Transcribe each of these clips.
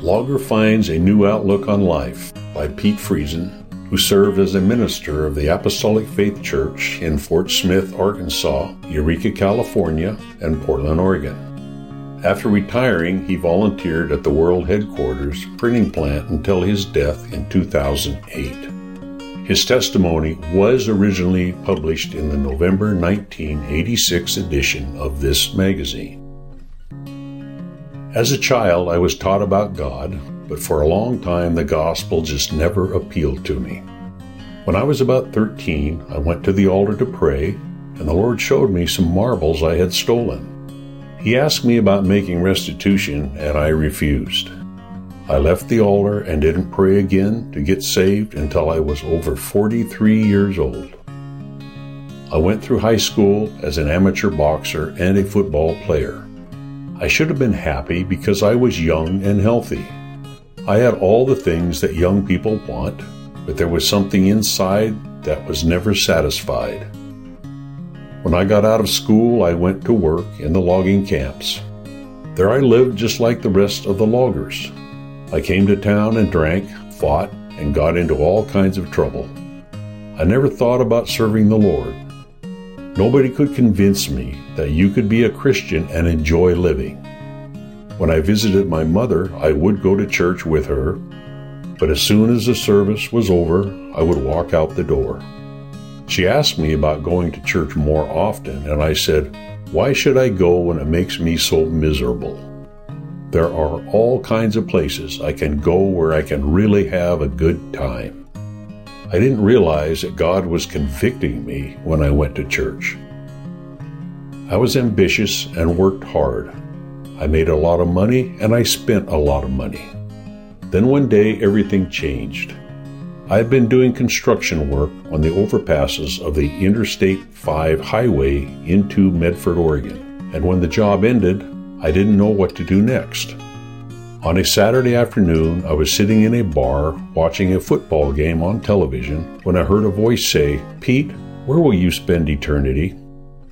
Logger Finds a New Outlook on Life by Pete Friesen, who served as a minister of the Apostolic Faith Church in Fort Smith, Arkansas, Eureka, California, and Portland, Oregon. After retiring, he volunteered at the World Headquarters printing plant until his death in 2008. His testimony was originally published in the November 1986 edition of this magazine. As a child, I was taught about God, but for a long time the gospel just never appealed to me. When I was about 13, I went to the altar to pray, and the Lord showed me some marbles I had stolen. He asked me about making restitution, and I refused. I left the altar and didn't pray again to get saved until I was over 43 years old. I went through high school as an amateur boxer and a football player. I should have been happy because I was young and healthy. I had all the things that young people want, but there was something inside that was never satisfied. When I got out of school, I went to work in the logging camps. There I lived just like the rest of the loggers. I came to town and drank, fought, and got into all kinds of trouble. I never thought about serving the Lord. Nobody could convince me that you could be a Christian and enjoy living. When I visited my mother, I would go to church with her, but as soon as the service was over, I would walk out the door. She asked me about going to church more often, and I said, Why should I go when it makes me so miserable? There are all kinds of places I can go where I can really have a good time. I didn't realize that God was convicting me when I went to church. I was ambitious and worked hard. I made a lot of money and I spent a lot of money. Then one day everything changed. I had been doing construction work on the overpasses of the Interstate 5 highway into Medford, Oregon, and when the job ended, I didn't know what to do next. On a Saturday afternoon, I was sitting in a bar watching a football game on television when I heard a voice say, Pete, where will you spend eternity?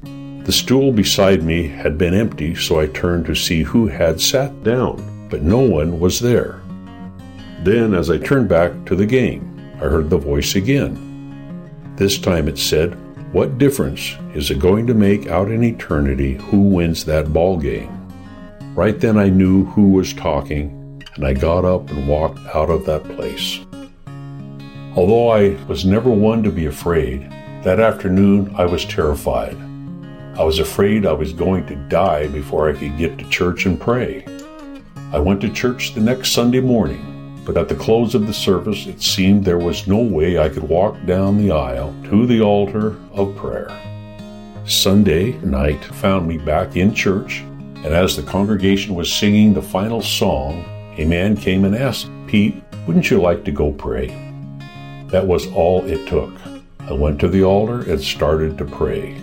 The stool beside me had been empty, so I turned to see who had sat down, but no one was there. Then, as I turned back to the game, I heard the voice again. This time it said, What difference is it going to make out in eternity who wins that ball game? Right then I knew who was talking, and I got up and walked out of that place. Although I was never one to be afraid, that afternoon I was terrified. I was afraid I was going to die before I could get to church and pray. I went to church the next Sunday morning, but at the close of the service it seemed there was no way I could walk down the aisle to the altar of prayer. Sunday night found me back in church and as the congregation was singing the final song, a man came and asked, Pete, wouldn't you like to go pray? That was all it took. I went to the altar and started to pray.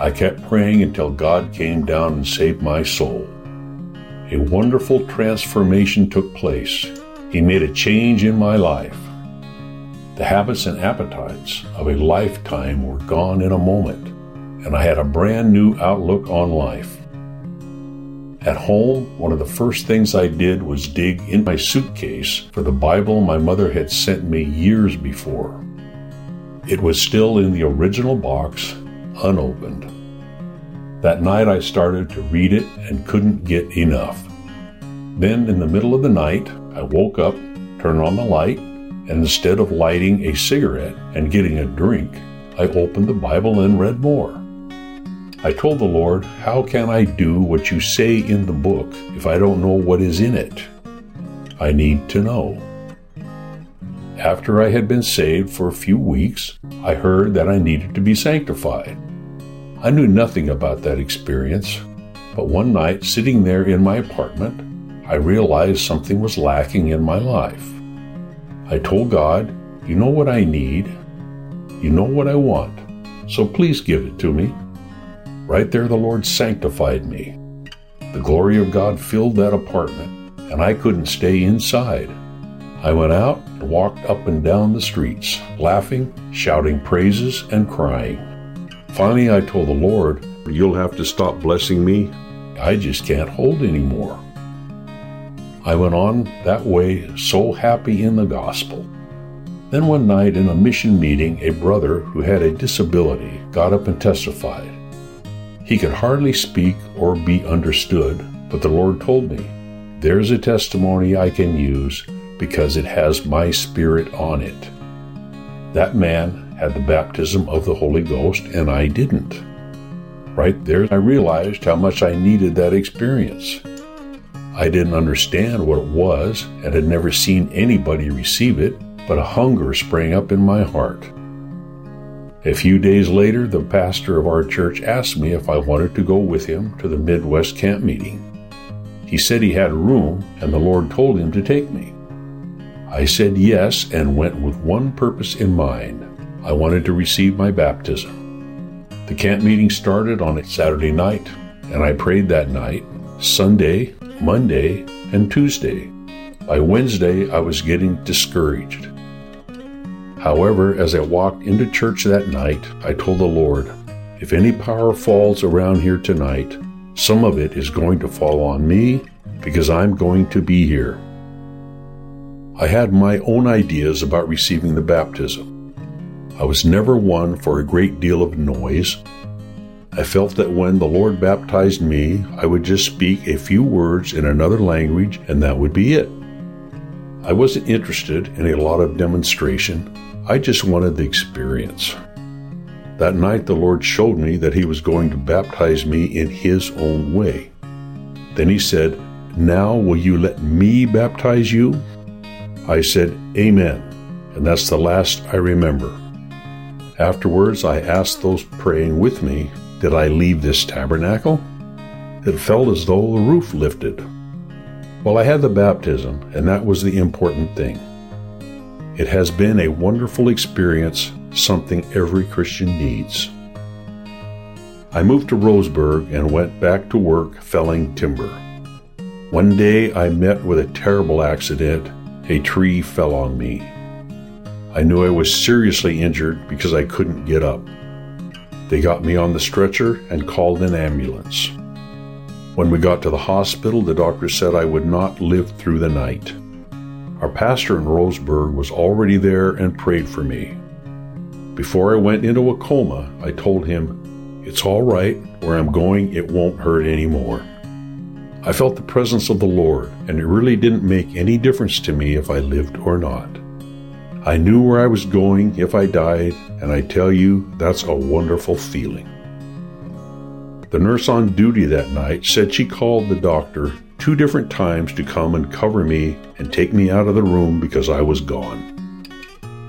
I kept praying until God came down and saved my soul. A wonderful transformation took place. He made a change in my life. The habits and appetites of a lifetime were gone in a moment, and I had a brand new outlook on life. At home, one of the first things I did was dig in my suitcase for the Bible my mother had sent me years before. It was still in the original box, unopened. That night I started to read it and couldn't get enough. Then, in the middle of the night, I woke up, turned on the light, and instead of lighting a cigarette and getting a drink, I opened the Bible and read more. I told the Lord, How can I do what you say in the book if I don't know what is in it? I need to know. After I had been saved for a few weeks, I heard that I needed to be sanctified. I knew nothing about that experience, but one night, sitting there in my apartment, I realized something was lacking in my life. I told God, You know what I need, you know what I want, so please give it to me. Right there, the Lord sanctified me. The glory of God filled that apartment, and I couldn't stay inside. I went out and walked up and down the streets, laughing, shouting praises, and crying. Finally, I told the Lord, You'll have to stop blessing me. I just can't hold anymore. I went on that way so happy in the gospel. Then one night in a mission meeting, a brother who had a disability got up and testified. He could hardly speak or be understood, but the Lord told me, There's a testimony I can use because it has my spirit on it. That man had the baptism of the Holy Ghost, and I didn't. Right there, I realized how much I needed that experience. I didn't understand what it was and had never seen anybody receive it, but a hunger sprang up in my heart. A few days later, the pastor of our church asked me if I wanted to go with him to the Midwest camp meeting. He said he had room, and the Lord told him to take me. I said yes and went with one purpose in mind. I wanted to receive my baptism. The camp meeting started on a Saturday night, and I prayed that night, Sunday, Monday, and Tuesday. By Wednesday, I was getting discouraged. However, as I walked into church that night, I told the Lord, if any power falls around here tonight, some of it is going to fall on me because I'm going to be here. I had my own ideas about receiving the baptism. I was never one for a great deal of noise. I felt that when the Lord baptized me, I would just speak a few words in another language and that would be it. I wasn't interested in a lot of demonstration. I just wanted the experience. That night, the Lord showed me that He was going to baptize me in His own way. Then He said, Now will you let me baptize you? I said, Amen, and that's the last I remember. Afterwards, I asked those praying with me, Did I leave this tabernacle? It felt as though the roof lifted. Well, I had the baptism, and that was the important thing. It has been a wonderful experience, something every Christian needs. I moved to Roseburg and went back to work felling timber. One day I met with a terrible accident a tree fell on me. I knew I was seriously injured because I couldn't get up. They got me on the stretcher and called an ambulance. When we got to the hospital, the doctor said I would not live through the night. Our pastor in Roseburg was already there and prayed for me. Before I went into a coma, I told him, It's all right, where I'm going, it won't hurt anymore. I felt the presence of the Lord, and it really didn't make any difference to me if I lived or not. I knew where I was going if I died, and I tell you, that's a wonderful feeling. The nurse on duty that night said she called the doctor two different times to come and cover me and take me out of the room because I was gone.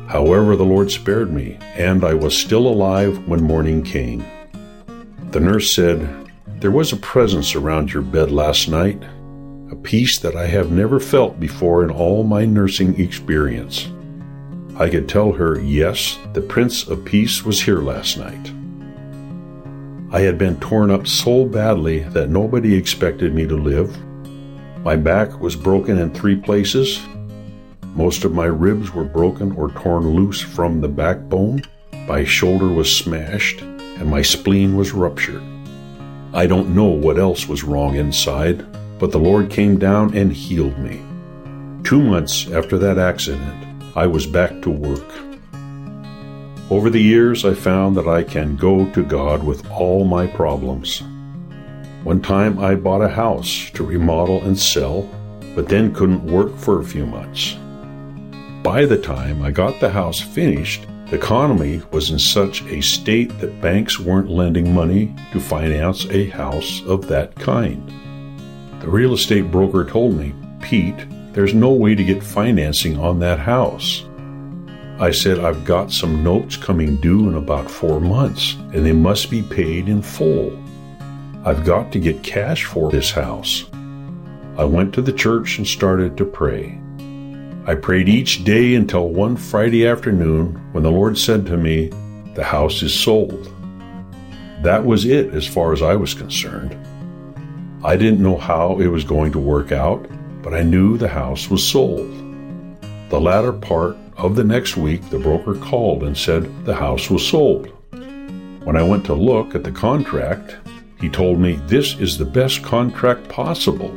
However, the Lord spared me, and I was still alive when morning came. The nurse said, there was a presence around your bed last night, a peace that I have never felt before in all my nursing experience. I could tell her, yes, the Prince of Peace was here last night. I had been torn up so badly that nobody expected me to live. My back was broken in three places. Most of my ribs were broken or torn loose from the backbone. My shoulder was smashed, and my spleen was ruptured. I don't know what else was wrong inside, but the Lord came down and healed me. Two months after that accident, I was back to work. Over the years, I found that I can go to God with all my problems. One time, I bought a house to remodel and sell, but then couldn't work for a few months. By the time I got the house finished, the economy was in such a state that banks weren't lending money to finance a house of that kind. The real estate broker told me, Pete, there's no way to get financing on that house. I said, I've got some notes coming due in about four months, and they must be paid in full. I've got to get cash for this house. I went to the church and started to pray. I prayed each day until one Friday afternoon when the Lord said to me, The house is sold. That was it as far as I was concerned. I didn't know how it was going to work out, but I knew the house was sold. The latter part of the next week, the broker called and said the house was sold. When I went to look at the contract, he told me this is the best contract possible.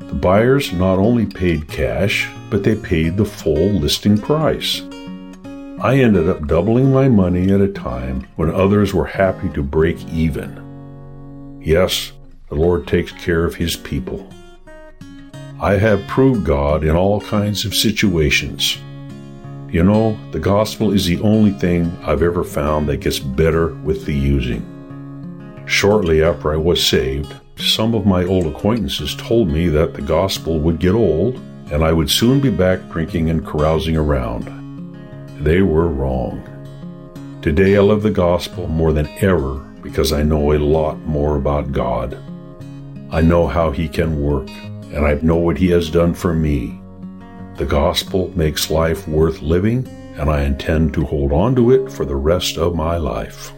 The buyers not only paid cash, but they paid the full listing price. I ended up doubling my money at a time when others were happy to break even. Yes, the Lord takes care of His people. I have proved God in all kinds of situations. You know, the gospel is the only thing I've ever found that gets better with the using. Shortly after I was saved, some of my old acquaintances told me that the gospel would get old and I would soon be back drinking and carousing around. They were wrong. Today I love the gospel more than ever because I know a lot more about God. I know how He can work, and I know what He has done for me. The gospel makes life worth living, and I intend to hold on to it for the rest of my life.